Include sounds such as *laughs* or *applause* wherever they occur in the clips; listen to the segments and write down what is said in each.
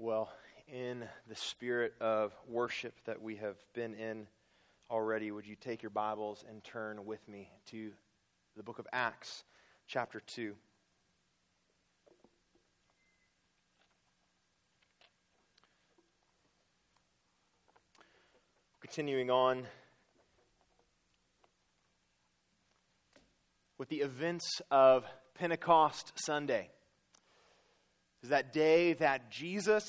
Well, in the spirit of worship that we have been in already, would you take your Bibles and turn with me to the book of Acts, chapter 2? Continuing on with the events of Pentecost Sunday. Is that day that Jesus,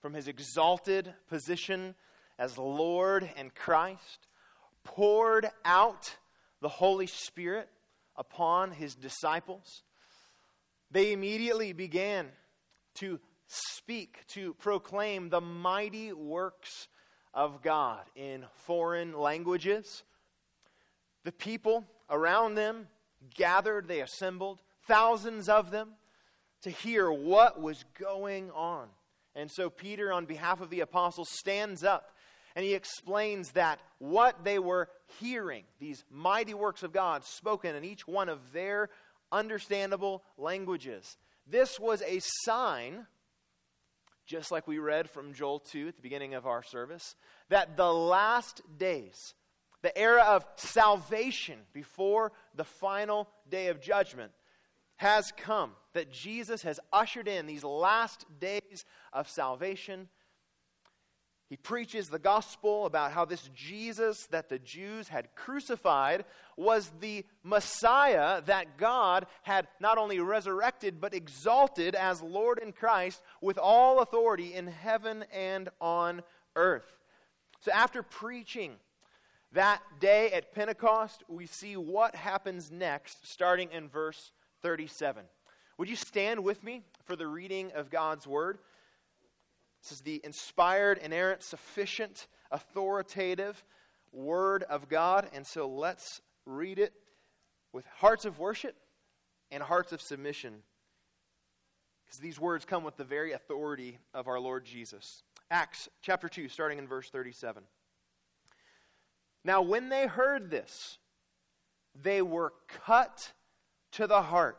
from his exalted position as Lord and Christ, poured out the Holy Spirit upon his disciples. They immediately began to speak, to proclaim the mighty works of God in foreign languages. The people around them gathered, they assembled, thousands of them to hear what was going on. And so Peter, on behalf of the apostles, stands up and he explains that what they were hearing, these mighty works of God spoken in each one of their understandable languages, this was a sign, just like we read from Joel 2 at the beginning of our service, that the last days, the era of salvation before the final day of judgment, has come, that Jesus has ushered in these last days of salvation. He preaches the gospel about how this Jesus that the Jews had crucified was the Messiah that God had not only resurrected but exalted as Lord in Christ with all authority in heaven and on earth. So, after preaching that day at Pentecost, we see what happens next, starting in verse 37. Would you stand with me for the reading of God's Word? This is the inspired, inerrant, sufficient, authoritative Word of God. And so let's read it with hearts of worship and hearts of submission. Because these words come with the very authority of our Lord Jesus. Acts chapter 2, starting in verse 37. Now, when they heard this, they were cut to the heart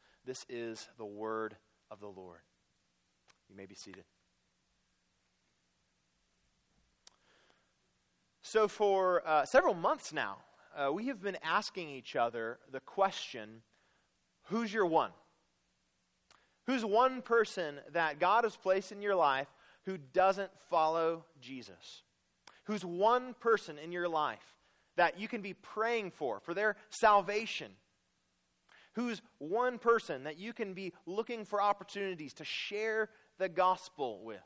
This is the word of the Lord. You may be seated. So, for uh, several months now, uh, we have been asking each other the question who's your one? Who's one person that God has placed in your life who doesn't follow Jesus? Who's one person in your life that you can be praying for, for their salvation? Who's one person that you can be looking for opportunities to share the gospel with.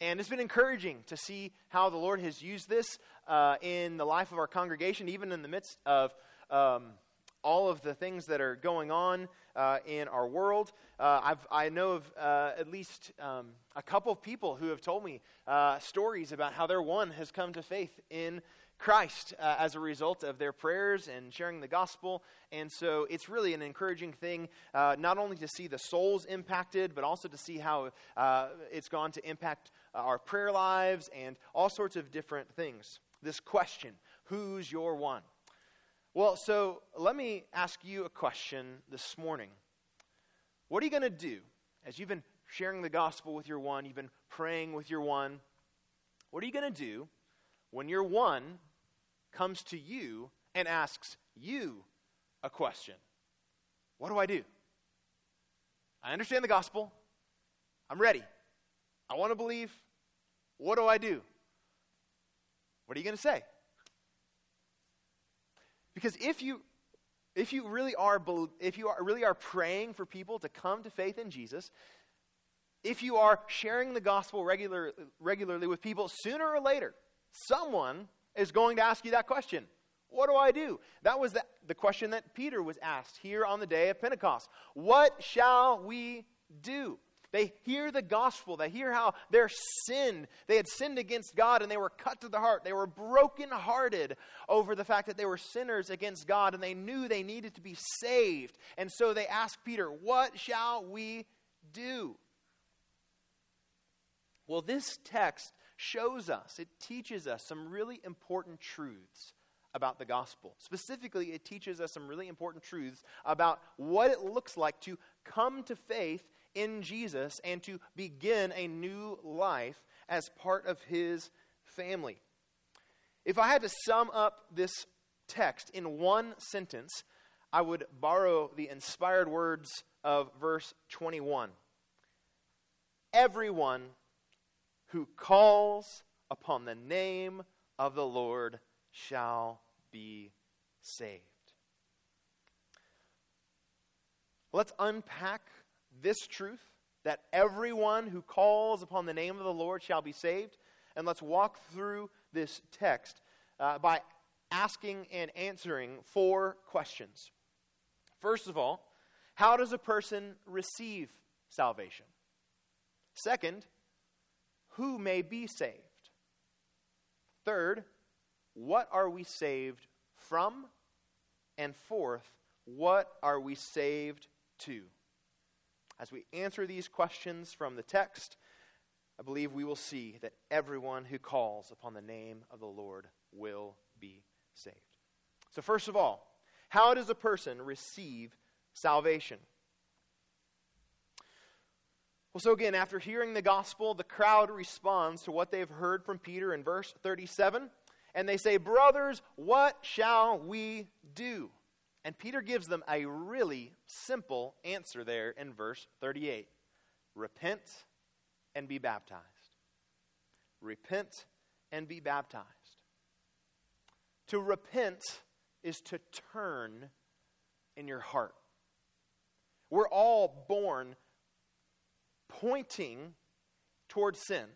And it's been encouraging to see how the Lord has used this uh, in the life of our congregation, even in the midst of um, all of the things that are going on uh, in our world. Uh, i know of uh, at least um, a couple of people who have told me uh, stories about how their one has come to faith in Christ uh, as a result of their prayers and sharing the gospel. And so it's really an encouraging thing, uh, not only to see the souls impacted, but also to see how uh, it's gone to impact our prayer lives and all sorts of different things. This question who's your one? Well, so let me ask you a question this morning. What are you going to do as you've been sharing the gospel with your one, you've been praying with your one? What are you going to do when your one comes to you and asks you a question What do I do? I understand the gospel. I'm ready. I want to believe. What do I do? What are you going to say? Because if you if you really are if you are, really are praying for people to come to faith in Jesus, if you are sharing the gospel regular, regularly with people, sooner or later, someone is going to ask you that question. What do I do? That was the, the question that Peter was asked here on the day of Pentecost. What shall we do? They hear the gospel. They hear how their sin, they had sinned against God and they were cut to the heart. They were brokenhearted over the fact that they were sinners against God and they knew they needed to be saved. And so they asked Peter, What shall we do? Well, this text shows us, it teaches us some really important truths about the gospel. Specifically, it teaches us some really important truths about what it looks like to come to faith in Jesus and to begin a new life as part of his family. If I had to sum up this text in one sentence, I would borrow the inspired words of verse 21. Everyone who calls upon the name of the Lord shall be saved. Let's unpack this truth that everyone who calls upon the name of the Lord shall be saved. And let's walk through this text uh, by asking and answering four questions. First of all, how does a person receive salvation? Second, who may be saved? Third, what are we saved from? And fourth, what are we saved to? As we answer these questions from the text, I believe we will see that everyone who calls upon the name of the Lord will be saved. So, first of all, how does a person receive salvation? Well, so again, after hearing the gospel, the crowd responds to what they've heard from Peter in verse 37, and they say, Brothers, what shall we do? And Peter gives them a really simple answer there in verse 38 Repent and be baptized. Repent and be baptized. To repent is to turn in your heart. We're all born pointing towards sin,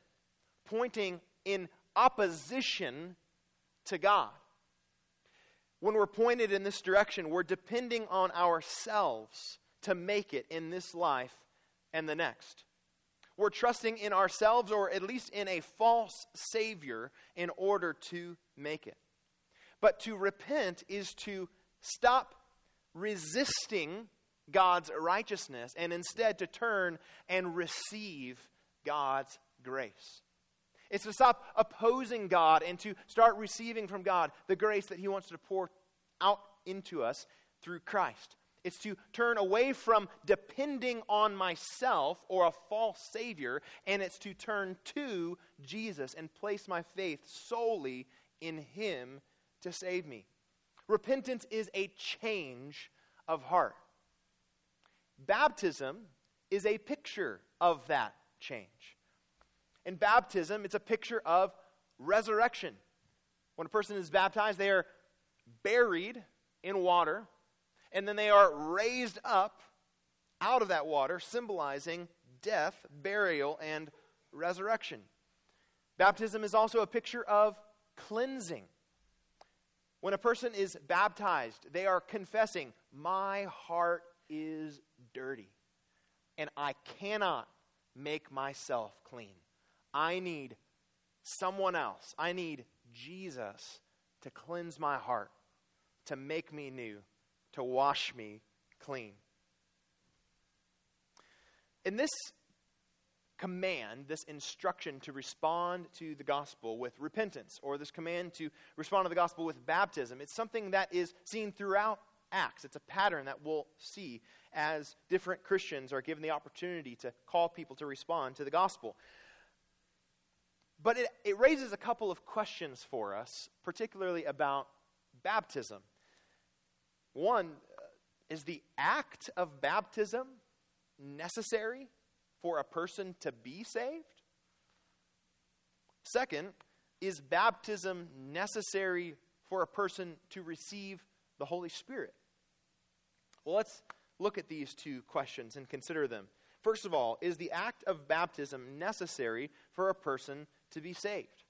pointing in opposition to God when we're pointed in this direction, we're depending on ourselves to make it in this life and the next. We're trusting in ourselves or at least in a false Savior in order to make it. But to repent is to stop resisting God's righteousness and instead to turn and receive God's grace. It's to stop opposing God and to start receiving from God the grace that He wants to pour out into us through Christ. It's to turn away from depending on myself or a false Savior, and it's to turn to Jesus and place my faith solely in Him to save me. Repentance is a change of heart. Baptism is a picture of that change. In baptism, it's a picture of resurrection. When a person is baptized, they are buried in water, and then they are raised up out of that water, symbolizing death, burial, and resurrection. Baptism is also a picture of cleansing. When a person is baptized, they are confessing, My heart is dirty, and I cannot make myself clean. I need someone else. I need Jesus to cleanse my heart, to make me new, to wash me clean. In this command, this instruction to respond to the gospel with repentance, or this command to respond to the gospel with baptism, it's something that is seen throughout Acts. It's a pattern that we'll see as different Christians are given the opportunity to call people to respond to the gospel. But it, it raises a couple of questions for us, particularly about baptism. One, uh, is the act of baptism necessary for a person to be saved? Second, is baptism necessary for a person to receive the Holy Spirit? Well, let's look at these two questions and consider them. First of all, is the act of baptism necessary for a person to be saved?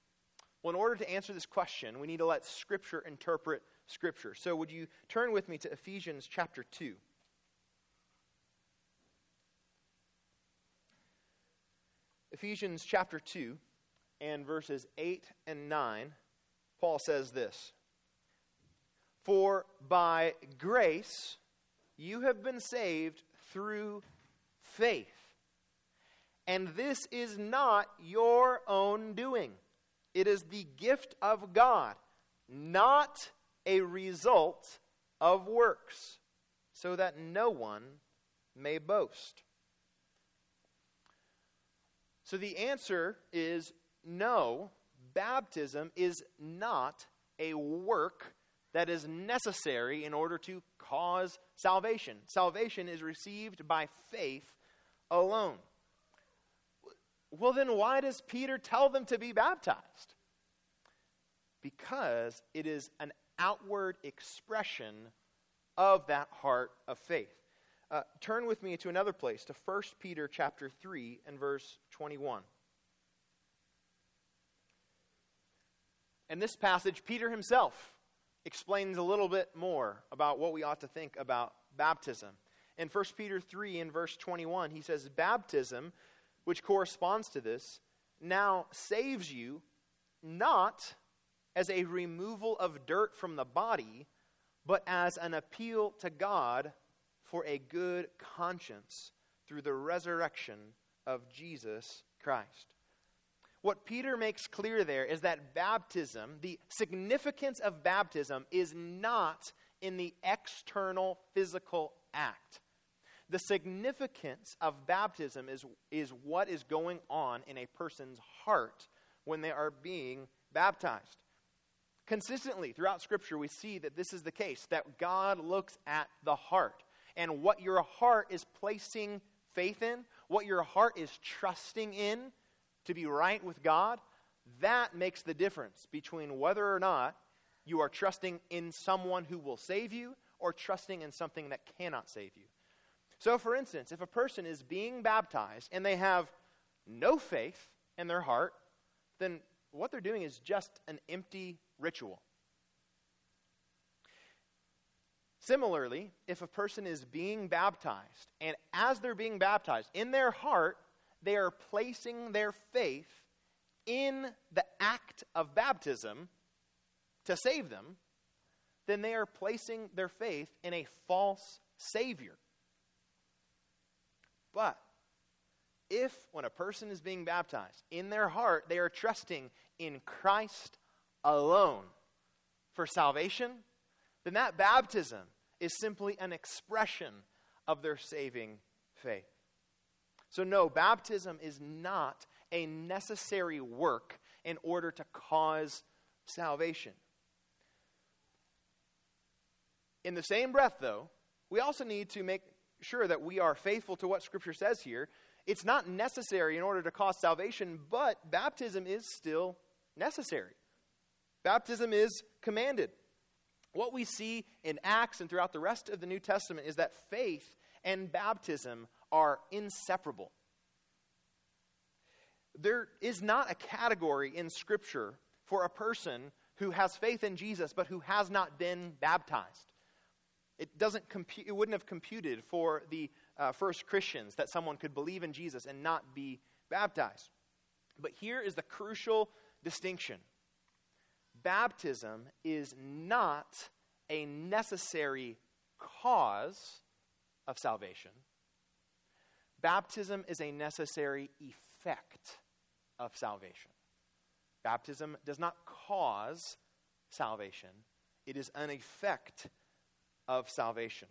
Well, in order to answer this question, we need to let Scripture interpret Scripture. So, would you turn with me to Ephesians chapter 2? Ephesians chapter 2 and verses 8 and 9, Paul says this For by grace you have been saved through faith. And this is not your own doing, it is the gift of God, not a result of works, so that no one may boast. So the answer is no, baptism is not a work that is necessary in order to cause salvation. Salvation is received by faith alone. Well, then why does Peter tell them to be baptized? Because it is an outward expression of that heart of faith. Uh, turn with me to another place, to 1 Peter chapter 3 and verse 21. In this passage, Peter himself explains a little bit more about what we ought to think about baptism. In 1 Peter 3 in verse 21, he says, Baptism, which corresponds to this, now saves you not as a removal of dirt from the body, but as an appeal to God for a good conscience through the resurrection of Jesus Christ. What Peter makes clear there is that baptism, the significance of baptism, is not in the external physical act. The significance of baptism is, is what is going on in a person's heart when they are being baptized. Consistently throughout Scripture, we see that this is the case, that God looks at the heart and what your heart is placing faith in, what your heart is trusting in to be right with God, that makes the difference between whether or not you are trusting in someone who will save you or trusting in something that cannot save you. So, for instance, if a person is being baptized and they have no faith in their heart, then what they're doing is just an empty ritual. Similarly, if a person is being baptized, and as they're being baptized, in their heart, they are placing their faith in the act of baptism to save them, then they are placing their faith in a false Savior. But if, when a person is being baptized, in their heart they are trusting in Christ alone for salvation, then that baptism is simply an expression of their saving faith. So, no, baptism is not a necessary work in order to cause salvation. In the same breath, though, we also need to make sure that we are faithful to what Scripture says here. It's not necessary in order to cause salvation, but baptism is still necessary. Baptism is commanded. What we see in Acts and throughout the rest of the New Testament is that faith and baptism are inseparable. There is not a category in Scripture for a person who has faith in Jesus but who has not been baptized. It, doesn't it wouldn't have computed for the uh, first Christians that someone could believe in Jesus and not be baptized. But here is the crucial distinction baptism is not a necessary cause of salvation. Baptism is a necessary effect of salvation. Baptism does not cause salvation, it is an effect of salvation.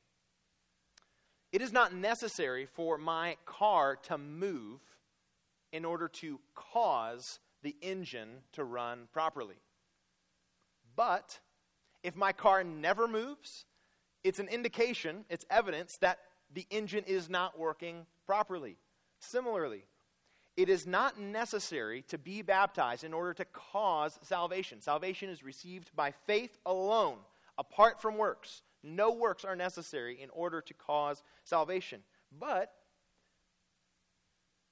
It is not necessary for my car to move in order to cause the engine to run properly. But if my car never moves, it's an indication, it's evidence that the engine is not working properly. Similarly, it is not necessary to be baptized in order to cause salvation. Salvation is received by faith alone, apart from works. No works are necessary in order to cause salvation. But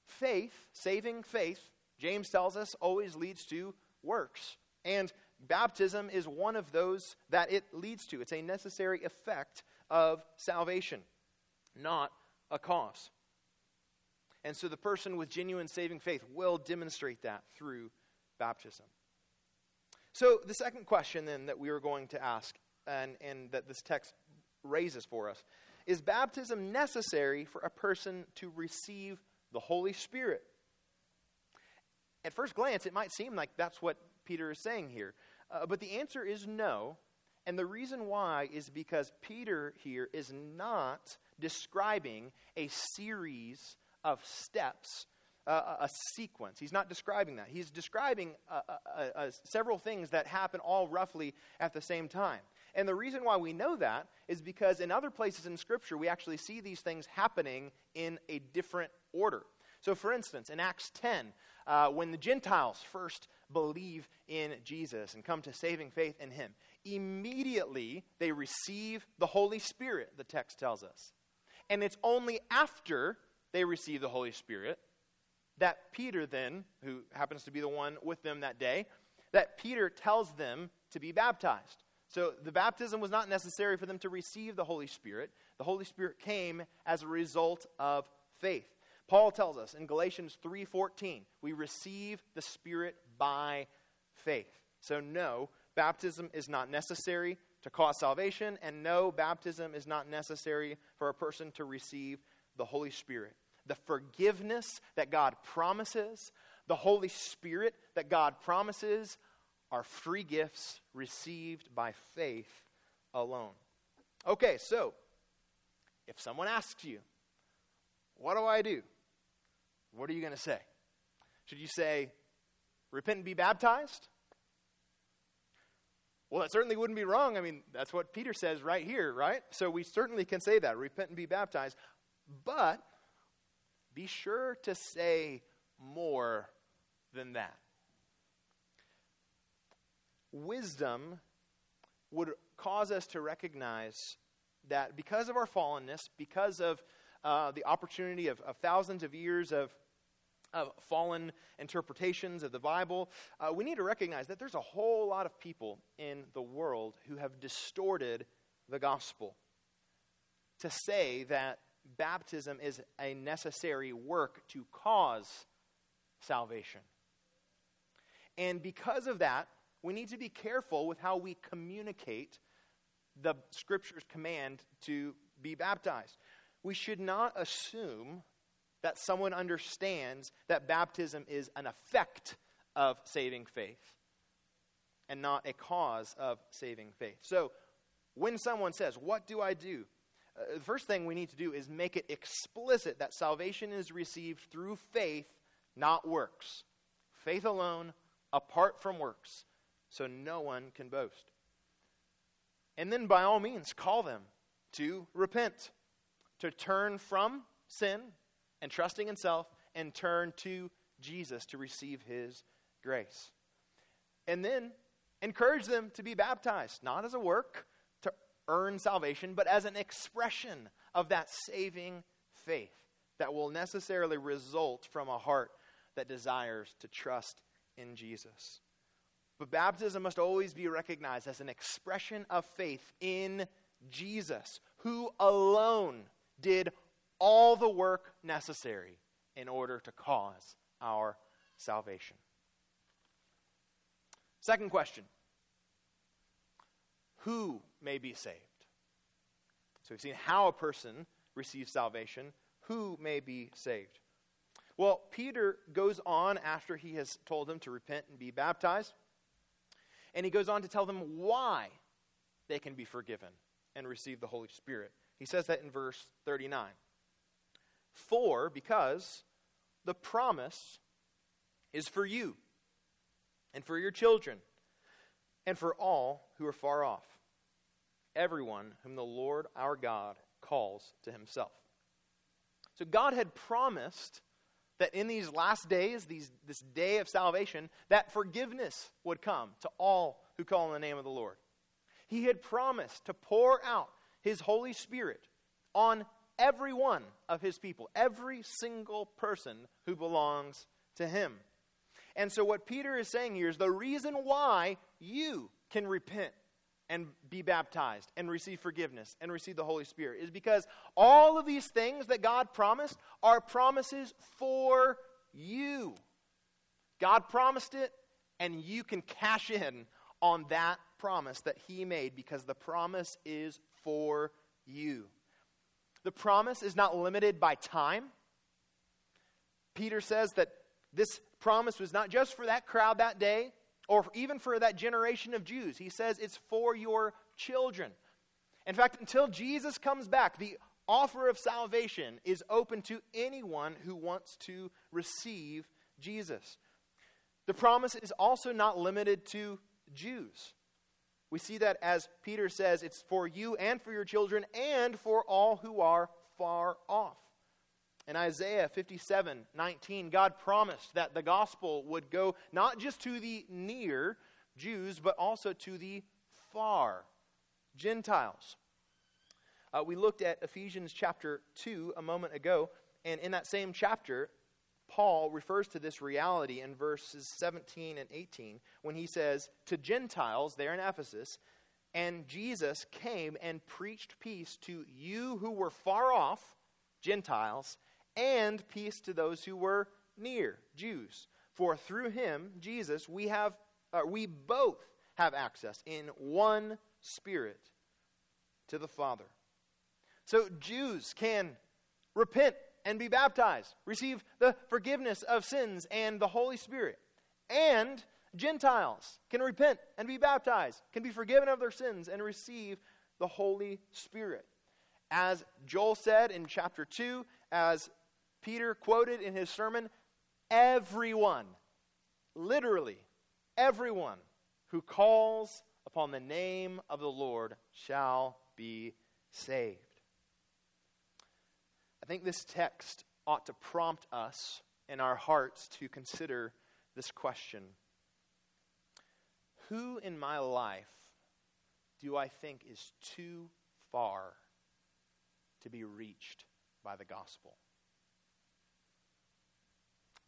faith, saving faith, James tells us, always leads to works. And baptism is one of those that it leads to. It's a necessary effect of salvation, not a cause. And so the person with genuine saving faith will demonstrate that through baptism. So, the second question then that we are going to ask, and, and that this text raises for us, is baptism necessary for a person to receive the Holy Spirit? At first glance, it might seem like that's what Peter is saying here. Uh, but the answer is no. And the reason why is because Peter here is not describing a series of steps, uh, a sequence. He's not describing that. He's describing uh, uh, uh, several things that happen all roughly at the same time. And the reason why we know that is because in other places in Scripture, we actually see these things happening in a different order. So, for instance, in Acts 10, uh, when the Gentiles first believe in Jesus and come to saving faith in Him, immediately they receive the Holy Spirit, the text tells us. And it's only after they receive the Holy Spirit that Peter, then, who happens to be the one with them that day, that Peter tells them to be baptized. So the baptism was not necessary for them to receive the Holy Spirit. The Holy Spirit came as a result of faith. Paul tells us in Galatians 3:14, we receive the Spirit by faith. So no, baptism is not necessary to cause salvation, and no, baptism is not necessary for a person to receive the Holy Spirit the forgiveness that God promises, the Holy Spirit that God promises, are free gifts received by faith alone. Okay, so if someone asks you, What do I do? What are you going to say? Should you say, Repent and be baptized? Well, that certainly wouldn't be wrong. I mean, that's what Peter says right here, right? So we certainly can say that repent and be baptized. But be sure to say more than that. Wisdom would cause us to recognize that because of our fallenness, because of uh, the opportunity of, of, thousands of years of, of fallen interpretations of the Bible, uh, we need to recognize that there's a whole lot of people in the world who have distorted the gospel to say that baptism is a necessary work to cause salvation. And because of that, we need to be careful with how we communicate the Scripture's command to be baptized. We should not assume that someone understands that baptism is an effect of saving faith and not a cause of saving faith. So, when someone says, What do I do? Uh, the first thing we need to do is make it explicit that salvation is received through faith, not works. Faith alone, apart from works, so no one can boast. And then, by all means, call them to repent, to turn from sin and trusting in self, and turn to Jesus to receive his grace. And then encourage them to be baptized, not as a work, to earn salvation, but as an expression of that saving faith that will necessarily result from a heart that desires to trust in Jesus. But baptism must always be recognized as an expression of faith in Jesus, who alone did all the work necessary in order to cause our salvation. Second question Who may be saved. So we've seen how a person receives salvation, who may be saved. Well, Peter goes on after he has told them to repent and be baptized, and he goes on to tell them why they can be forgiven and receive the Holy Spirit. He says that in verse 39. For, because the promise is for you and for your children and for all who are far off everyone whom the Lord our God calls to himself. So God had promised that in these last days, these, this day of salvation, that forgiveness would come to all who call on the name of the Lord. He had promised to pour out his Holy Spirit on every one of his people, every single person who belongs to him. And so, what Peter is saying here is the reason why you can repent and be baptized and receive forgiveness and receive the Holy Spirit is because all of these things that God promised are promises for you. God promised it, and you can cash in on that promise that He made because the promise is for you. The promise is not limited by time. Peter says that this promise was not just for that crowd that day, or even for that generation of Jews. He says it's for your children. In fact, until Jesus comes back, the offer of salvation is open to anyone who wants to receive Jesus. The promise is also not limited to Jews. We see that as Peter says, it's for you and for your children and for all who are far off. In Isaiah 57 19, God promised that the gospel would go not just to the near Jews, but also to the far Gentiles. Uh, we looked at Ephesians chapter 2 a moment ago, and in that same chapter, Paul refers to this reality in verses 17 and 18 when he says, To Gentiles there in Ephesus, and Jesus came and preached peace to you who were far off, Gentiles, and peace to those who were near, Jews. For through him, Jesus, we have uh, we both have access in one spirit to the Father. So Jews can repent and be baptized, receive the forgiveness of sins and the Holy Spirit. And Gentiles can repent and be baptized, can be forgiven of their sins and receive the Holy Spirit. As Joel said in chapter 2, as Peter quoted in his sermon everyone, literally, everyone who calls upon the name of the Lord shall be saved. I think this text ought to prompt us in our hearts to consider this question Who in my life do I think is too far to be reached by the gospel?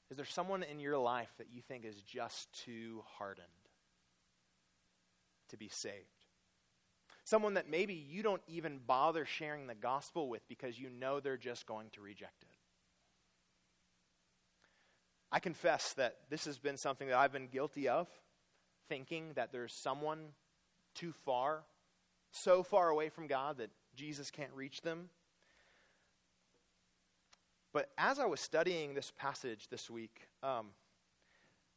Is there someone in your life that you think is just too hardened to be saved? Someone that maybe you don't even bother sharing the gospel with because you know they're just going to reject it. I confess that this has been something that I've been guilty of, thinking that there's someone too far, so far away from God that Jesus can't reach them. But as I was studying this passage this week, um,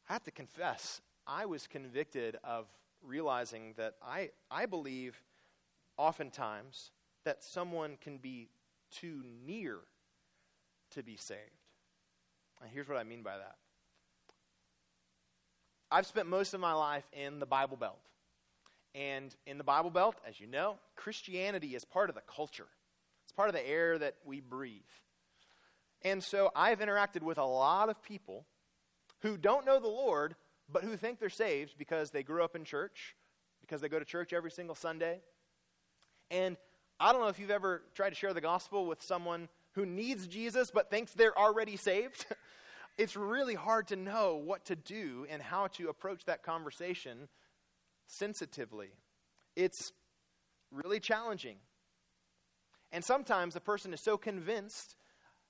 I have to confess, I was convicted of realizing that I, I believe oftentimes that someone can be too near to be saved. And here's what I mean by that I've spent most of my life in the Bible Belt. And in the Bible Belt, as you know, Christianity is part of the culture, it's part of the air that we breathe. And so I've interacted with a lot of people who don't know the Lord, but who think they're saved because they grew up in church, because they go to church every single Sunday. And I don't know if you've ever tried to share the gospel with someone who needs Jesus but thinks they're already saved. *laughs* it's really hard to know what to do and how to approach that conversation sensitively. It's really challenging. And sometimes a person is so convinced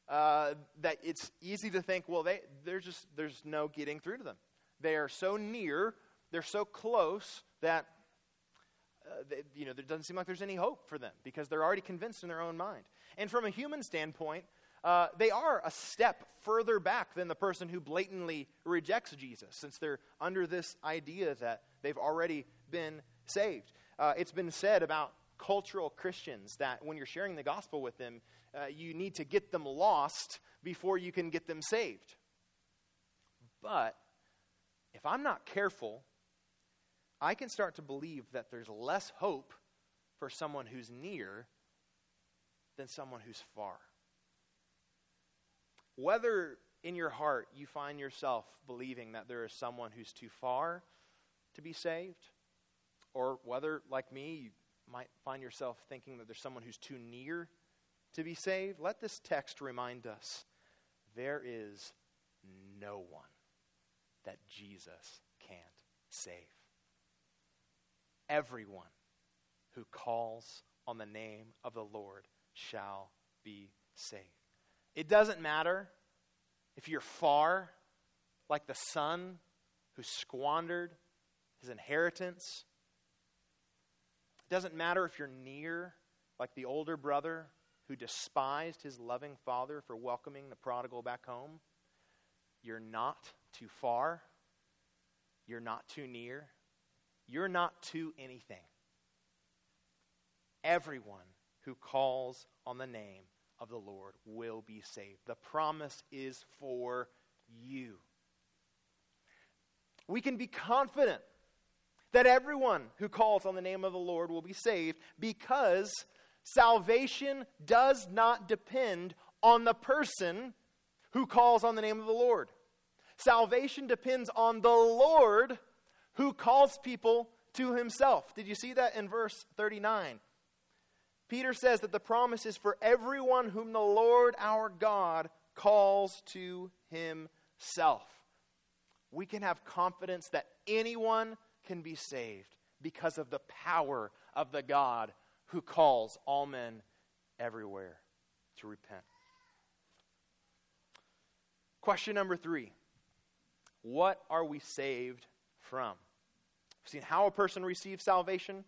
uh, that it's easy to think, well, they, there's just there's no getting through to them. They are so near, they're so close that uh, they, you know there doesn't seem like there's any hope for them because they're already convinced in their own mind. And from a human standpoint, uh, they are a step further back than the person who blatantly rejects Jesus, since they're under this idea that they've already been saved. Uh, it's been said about cultural Christians that when you're sharing the gospel with them, uh, you need to get them lost before you can get them saved. But if I'm not careful, I can start to believe that there's less hope for someone who's near than someone who's far. Whether in your heart you find yourself believing that there is someone who's too far to be saved, or whether, like me, you might find yourself thinking that there's someone who's too near to be saved, let this text remind us there is no one that Jesus can't save. Everyone who calls on the name of the Lord shall be saved. It doesn't matter if you're far, like the son who squandered his inheritance. It doesn't matter if you're near, like the older brother who despised his loving father for welcoming the prodigal back home. You're not too far. You're not too near. You're not too anything. Everyone who calls on the name of the Lord will be saved. The promise is for you. We can be confident that everyone who calls on the name of the Lord will be saved because salvation does not depend on the person who calls on the name of the Lord. Salvation depends on the Lord who calls people to himself. Did you see that in verse 39? Peter says that the promise is for everyone whom the Lord our God calls to himself. We can have confidence that anyone can be saved because of the power of the God who calls all men everywhere to repent. Question number three What are we saved from? We've seen how a person receives salvation.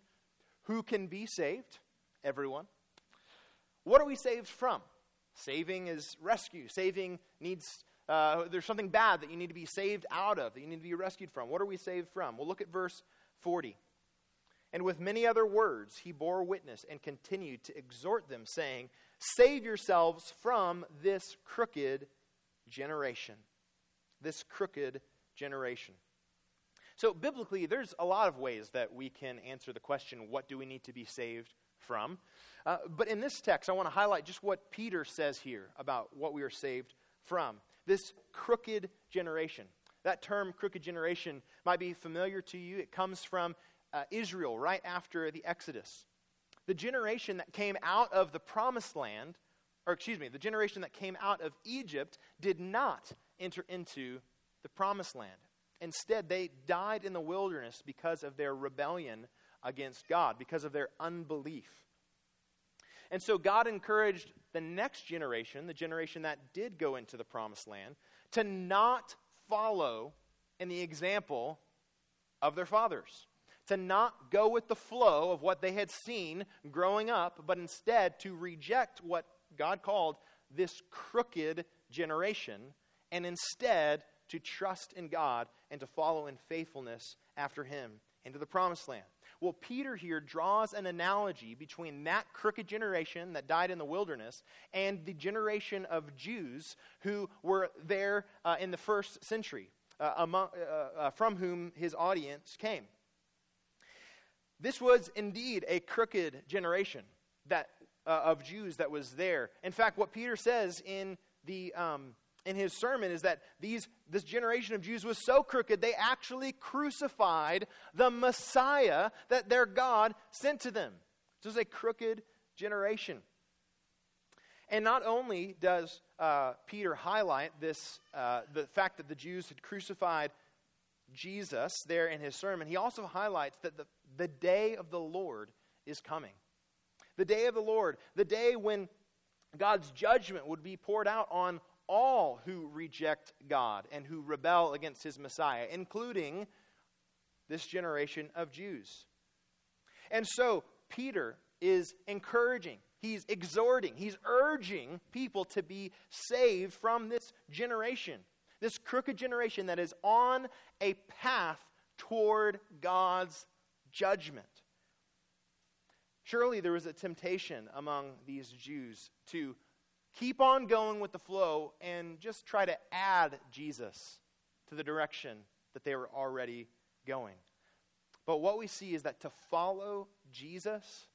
Who can be saved? Everyone. What are we saved from? Saving is rescue. Saving needs, uh, there's something bad that you need to be saved out of, that you need to be rescued from. What are we saved from? Well, look at verse 40. And with many other words, he bore witness and continued to exhort them, saying, Save yourselves from this crooked generation. This crooked generation. So, biblically, there's a lot of ways that we can answer the question what do we need to be saved from? Uh, but in this text, I want to highlight just what Peter says here about what we are saved from. This crooked generation. That term, crooked generation, might be familiar to you. It comes from uh, Israel right after the Exodus. The generation that came out of the promised land, or excuse me, the generation that came out of Egypt did not enter into the promised land. Instead, they died in the wilderness because of their rebellion against God, because of their unbelief. And so God encouraged the next generation, the generation that did go into the promised land, to not follow in the example of their fathers to not go with the flow of what they had seen growing up, but instead to reject what God called this crooked generation, and instead to trust in God and to follow in faithfulness after Him into the promised land. Well, Peter here draws an analogy between that crooked generation that died in the wilderness and the generation of Jews who were there uh, in the first century, uh, among, uh, uh from whom his audience came. This was indeed a crooked generation that, uh, of Jews that was there. In fact, what Peter says in, the, um, in his sermon is that these, this generation of Jews was so crooked, they actually crucified the Messiah that their God sent to them. This was a crooked generation. And not only does uh, Peter highlight this, uh, the fact that the Jews had crucified Jesus there in his sermon, he also highlights that the, the day of the Lord is coming. The day of the Lord, the day when God's judgment would be poured out on all who reject God and who rebel against his Messiah, including this generation of Jews. And so, Peter is encouraging, he's exhorting, he's urging people to be saved from this generation, this crooked generation that is on a path toward God's judgment. Surely there was a temptation among these Jews to keep on going with the flow and just try to add Jesus to the direction that they were already going. But what we see is that to follow Jesus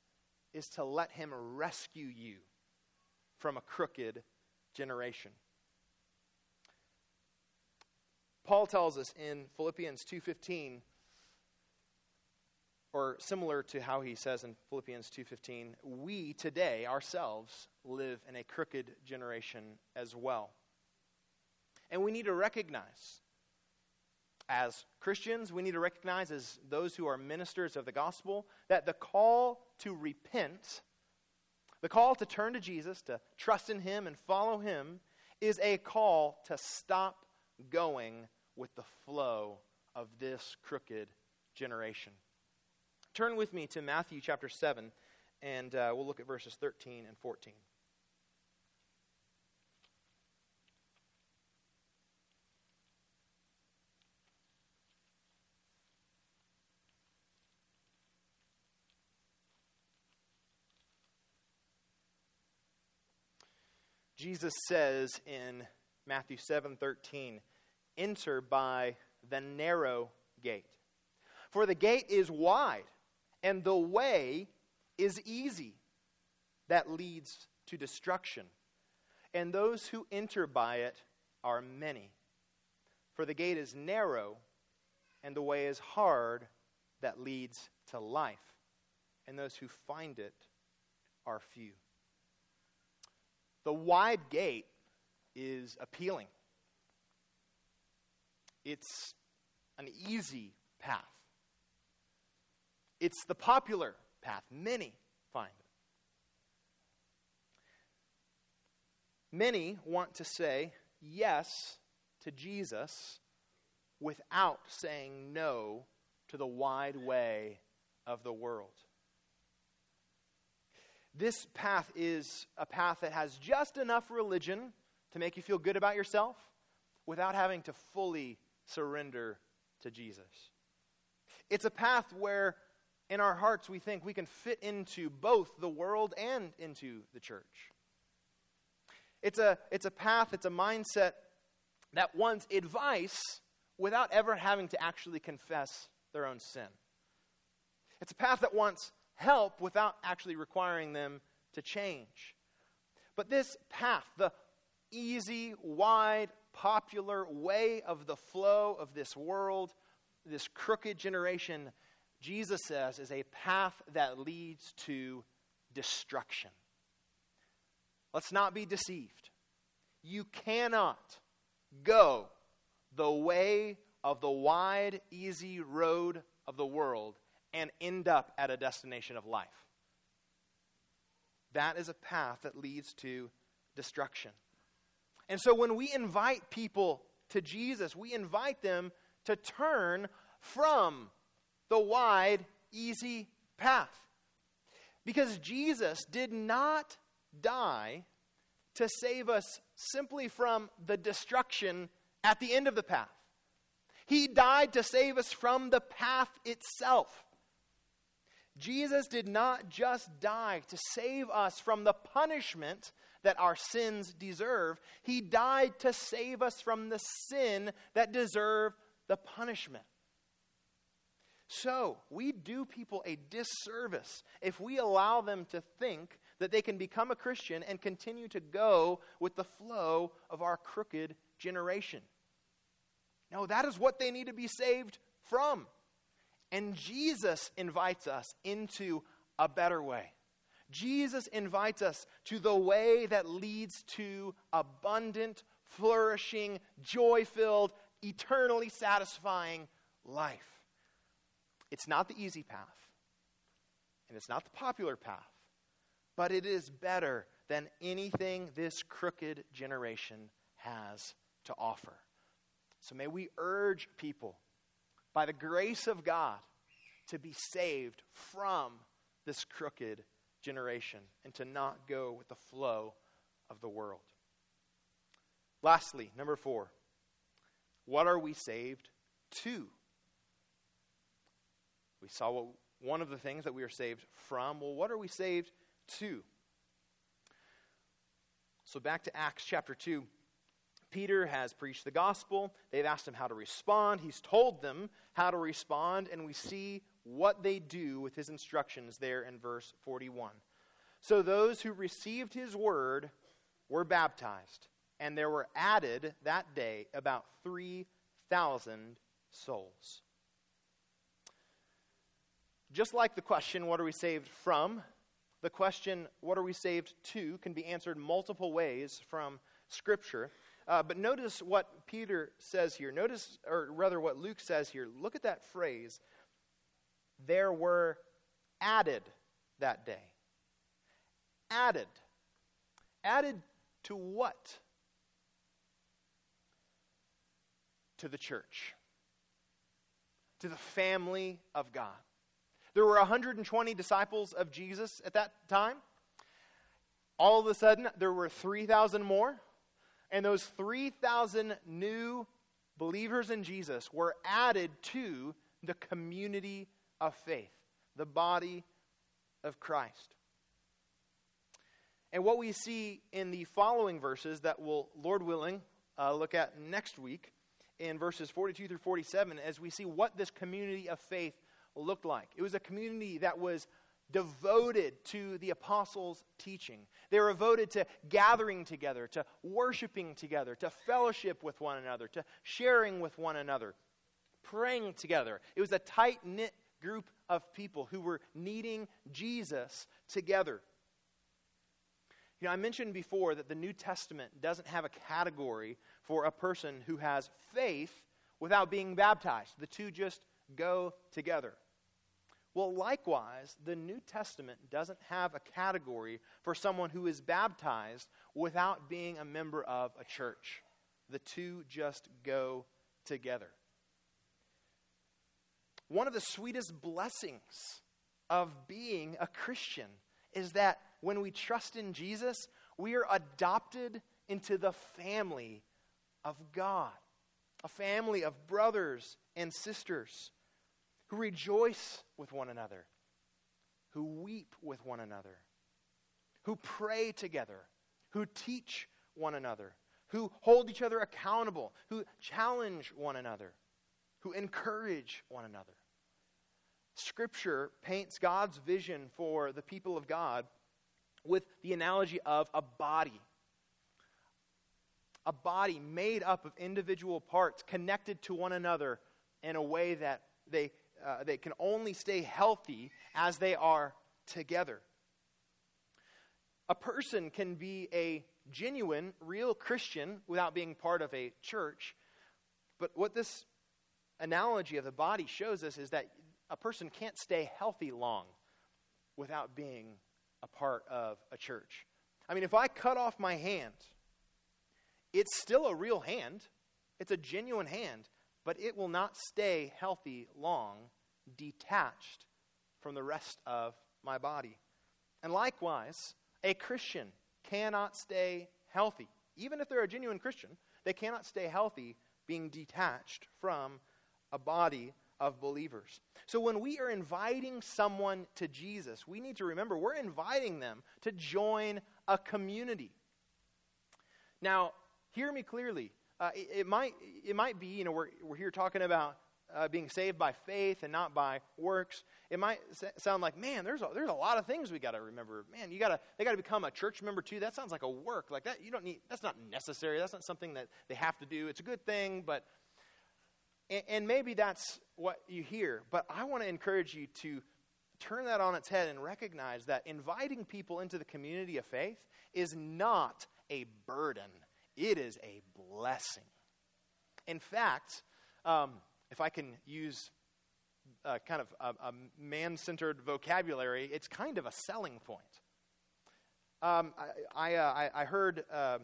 is to let him rescue you from a crooked generation. Paul tells us in Philippians 2:15 or similar to how he says in Philippians 2:15, we today ourselves live in a crooked generation as well. And we need to recognize as Christians, we need to recognize as those who are ministers of the gospel that the call to repent, the call to turn to Jesus, to trust in him and follow him is a call to stop going with the flow of this crooked generation. Turn with me to Matthew chapter 7, and uh, we'll look at verses 13 and 14. Jesus says in Matthew 7:13, "Enter by the narrow gate. For the gate is wide and the way is easy that leads to destruction, and those who enter by it are many. For the gate is narrow, and the way is hard that leads to life, and those who find it are few. The wide gate is appealing. It's an easy path. It's the popular path. Many find it. Many want to say yes to Jesus without saying no to the wide way of the world. This path is a path that has just enough religion to make you feel good about yourself without having to fully surrender to Jesus. It's a path where in our hearts we think we can fit into both the world and into the church. It's a, it's a path, it's a mindset that wants advice without ever having to actually confess their own sin. It's a path that wants help without actually requiring them to change. But this path, the easy, wide, popular way of the flow of this world, this crooked generation, Jesus says, is a path that leads to destruction. Let's not be deceived. You cannot go the way of the wide, easy road of the world and end up at a destination of life. That is a path that leads to destruction. And so when we invite people to Jesus, we invite them to turn from the wide, easy path. Because Jesus did not die to save us simply from the destruction at the end of the path. He died to save us from the path itself. Jesus did not just die to save us from the punishment that our sins deserve, He died to save us from the sin that deserve the punishment. So, we do people a disservice if we allow them to think that they can become a Christian and continue to go with the flow of our crooked generation. No, that is what they need to be saved from. And Jesus invites us into a better way. Jesus invites us to the way that leads to abundant, flourishing, joy filled, eternally satisfying life. It's not the easy path, and it's not the popular path, but it is better than anything this crooked generation has to offer. So may we urge people, by the grace of God, to be saved from this crooked generation and to not go with the flow of the world. Lastly, number four, what are we saved to? We saw what, one of the things that we are saved from. Well, what are we saved to? So, back to Acts chapter 2. Peter has preached the gospel. They've asked him how to respond. He's told them how to respond, and we see what they do with his instructions there in verse 41. So, those who received his word were baptized, and there were added that day about 3,000 thousand souls. Just like the question, what are we saved from? The question, what are we saved to, can be answered multiple ways from Scripture. Uh, but notice what Peter says here. Notice, or rather, what Luke says here. Look at that phrase. There were added that day. Added. Added to what? To the church, to the family of God. There were 120 disciples of Jesus at that time. All of a sudden, there were 3,000 more. And those 3,000 new believers in Jesus were added to the community of faith, the body of Christ. And what we see in the following verses that we'll, Lord willing, uh, look at next week in verses 42 through 47 as we see what this community of faith looked like. It was a community that was devoted to the apostles' teaching. They were devoted to gathering together, to worshiping together, to fellowship with one another, to sharing with one another, praying together. It was a tight knit group of people who were needing Jesus together. You know, I mentioned before that the New Testament doesn't have a category for a person who has faith without being baptized. The two just go together. Well, likewise, the New Testament doesn't have a category for someone who is baptized without being a member of a church. The two just go together. One of the sweetest blessings of being a Christian is that when we trust in Jesus, we are adopted into the family of God, a family of brothers and sisters who rejoice with one another, who weep with one another, who pray together, who teach one another, who hold each other accountable, who challenge one another, who encourage one another. Scripture paints God's vision for the people of God with the analogy of a body. A body made up of individual parts connected to one another in a way that they uh, they can only stay healthy as they are together. A person can be a genuine, real Christian without being part of a church. But what this analogy of the body shows us is that a person can't stay healthy long without being a part of a church. I mean, if I cut off my hand, it's still a real hand, it's a genuine hand, but it will not stay healthy long, detached from the rest of my body. And likewise, a Christian cannot stay healthy. Even if they're a genuine Christian, they cannot stay healthy being detached from a body of believers. So when we are inviting someone to Jesus, we need to remember we're inviting them to join a community. Now, hear me clearly. Uh, it, it, might, it might be, you know, we're, we're here talking about uh, being saved by faith and not by works. It might sound like, man, there's a, there's a lot of things we got to remember. Man, you got to they got to become a church member too. That sounds like a work. Like that, you don't need. That's not necessary. That's not something that they have to do. It's a good thing, but and, and maybe that's what you hear. But I want to encourage you to turn that on its head and recognize that inviting people into the community of faith is not a burden it is a blessing. In fact, um, if I can use a kind of a, a man centered vocabulary, it's kind of a selling point. Um, I, I, uh, I, heard uh,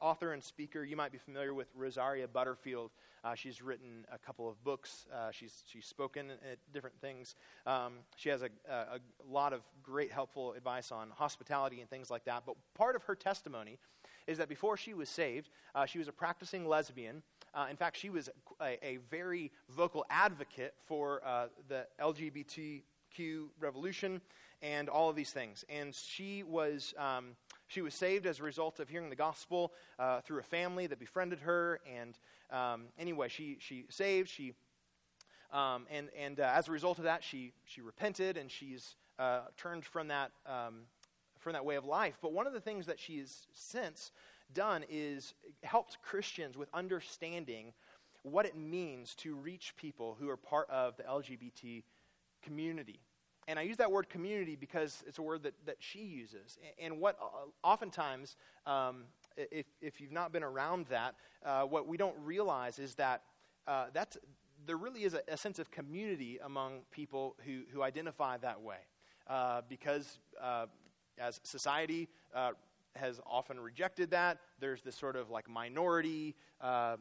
author and speaker, you might be familiar with Rosaria Butterfield. Uh, she's written a couple of books. Uh, she's, she's spoken at different things. Um, she has a, a, lot of great helpful advice on hospitality and things like that. But part of her testimony is that before she was saved, uh, she was a practicing lesbian. Uh, in fact, she was a, a very vocal advocate for uh, the LGBTQ revolution and all of these things. And she was, um, she was saved as a result of hearing the gospel uh, through a family that befriended her. And um, anyway, she, she saved, she, um, and, and uh, as a result of that, she, she repented and she's uh, turned from that um, from that way of life. But one of the things that she's since done is helped Christians with understanding what it means to reach people who are part of the LGBT community. And I use that word community because it's a word that, that she uses. And what uh, oftentimes, um, if, if you've not been around that, uh, what we don't realize is that uh, that's, there really is a, a, sense of community among people who, who identify that way. Uh, because uh, as society uh, has often rejected that, there's this sort of like minority uh,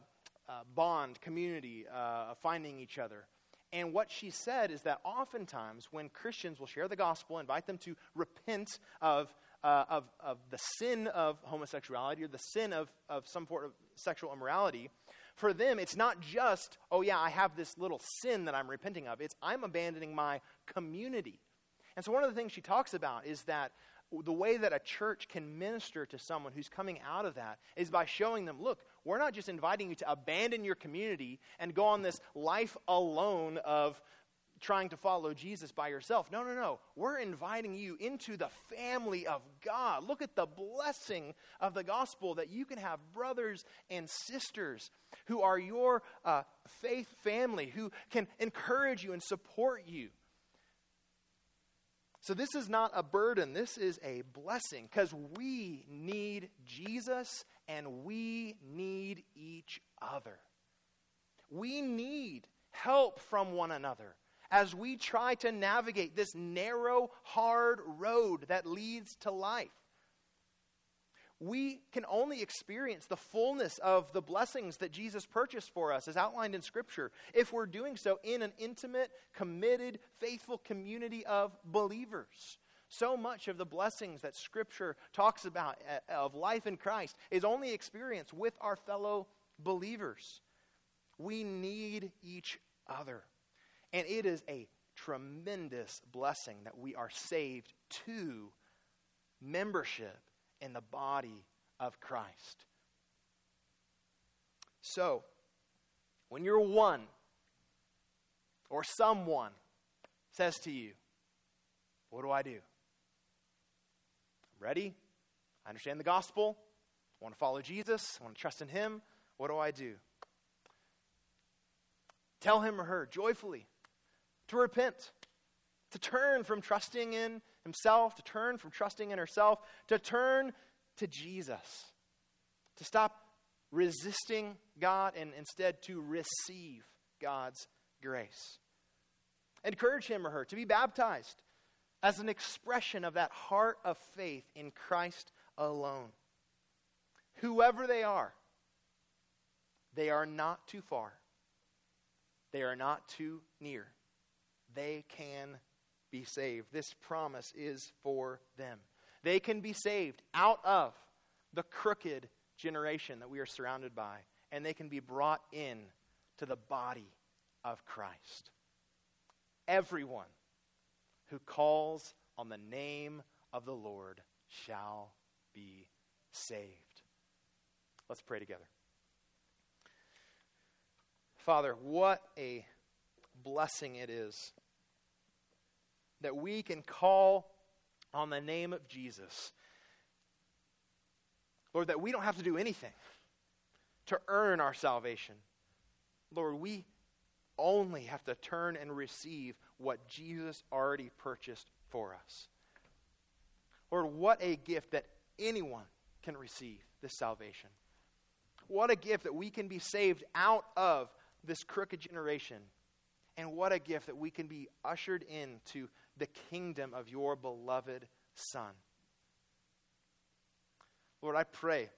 uh, bond, community uh, of finding each other. And what she said is that oftentimes when Christians will share the gospel, invite them to repent of, uh, of, of the sin of homosexuality or the sin of, of some sort of sexual immorality, for them it's not just, oh yeah, I have this little sin that I'm repenting of. It's I'm abandoning my community. And so one of the things she talks about is that the way that a church can minister to someone who's coming out of that is by showing them look, we're not just inviting you to abandon your community and go on this life alone of trying to follow Jesus by yourself. No, no, no. We're inviting you into the family of God. Look at the blessing of the gospel that you can have brothers and sisters who are your uh, faith family, who can encourage you and support you. So, this is not a burden, this is a blessing because we need Jesus and we need each other. We need help from one another as we try to navigate this narrow, hard road that leads to life we can only experience the fullness of the blessings that Jesus purchased for us, as outlined in Scripture, if we're doing so in an intimate, committed, faithful community of believers. So much of the blessings that Scripture talks about eh, of life in Christ is only experienced with our fellow believers. We need each other. And it is a tremendous blessing that we are saved to membership in the body of Christ. So, when you're one or someone says to you, What do I do? I'm ready. I understand the gospel. I want to follow Jesus. I want to trust in Him. What do I do? Tell him or her joyfully to repent, to turn from trusting in himself, to turn from trusting in herself, to turn to Jesus, to stop resisting God and instead to receive God's grace. Encourage him or her to be baptized as an expression of that heart of faith in Christ alone. Whoever they are, they are not too far. They are not too near. They can be saved. This promise is for them. They can be saved out of the crooked generation that we are surrounded by, and they can be brought in to the body of Christ. Everyone who calls on the name of the Lord shall be saved. Let's pray together. Father, what a blessing it is that we can call on the name of Jesus. Lord, that we don't have to do anything to earn our salvation. Lord, we only have to turn and receive what Jesus already purchased for us. Lord, what a gift that anyone can receive this salvation. What a gift that we can be saved out of this crooked generation. And what a gift that we can be ushered into the kingdom of your beloved Son. Lord, I pray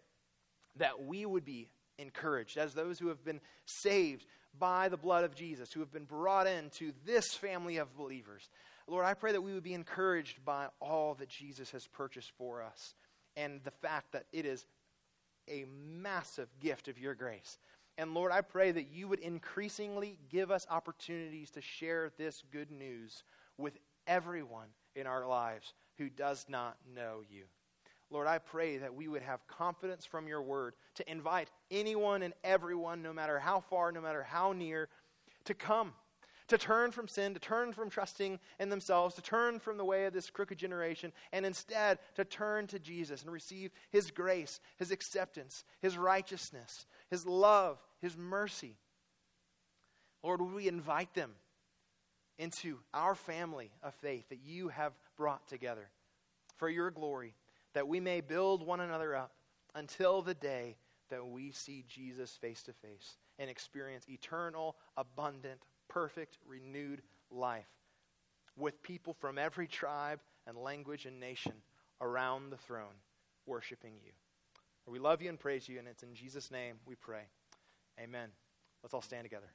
that we would be encouraged as those who have been saved by the blood of Jesus, who have been brought into this family of believers. Lord, I pray that we would be encouraged by all that Jesus has purchased for us and the fact that it is a massive gift of your grace. And Lord, I pray that you would increasingly give us opportunities to share this good news with everyone in our lives who does not know you. Lord, I pray that we would have confidence from your word to invite anyone and everyone, no matter how far, no matter how near, to come, to turn from sin, to turn from trusting in themselves, to turn from the way of this crooked generation, and instead to turn to Jesus and receive his grace, his acceptance, his righteousness, his love, his mercy, Lord, would we invite them into our family of faith that you have brought together for your glory, that we may build one another up until the day that we see Jesus face to face and experience eternal, abundant, perfect, renewed life with people from every tribe and language and nation around the throne worshiping you. We love you and praise you, and it's in Jesus' name we pray. Amen. Let's all stand together.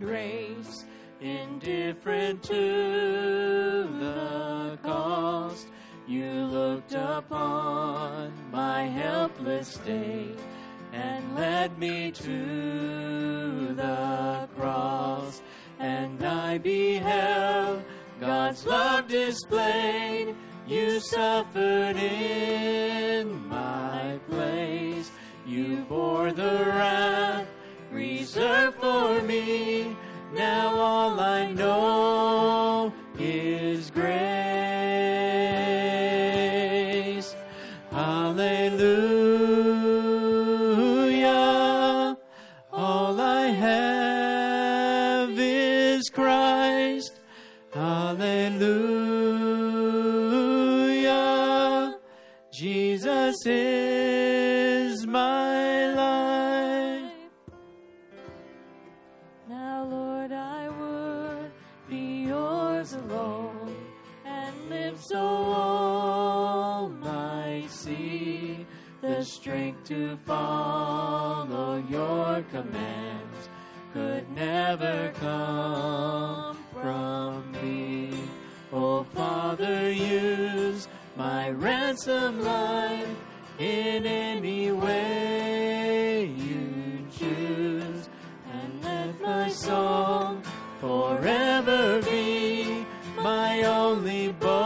Hell-bound race, indifferent to the cost, you looked upon my helpless state and led me to the cross and I beheld God's love displayed. You suffered in my place. You bore the wrath reserved for me. All I know never come from me. Oh, Father, use my ransom life in any way you choose, and let my song forever be my only boast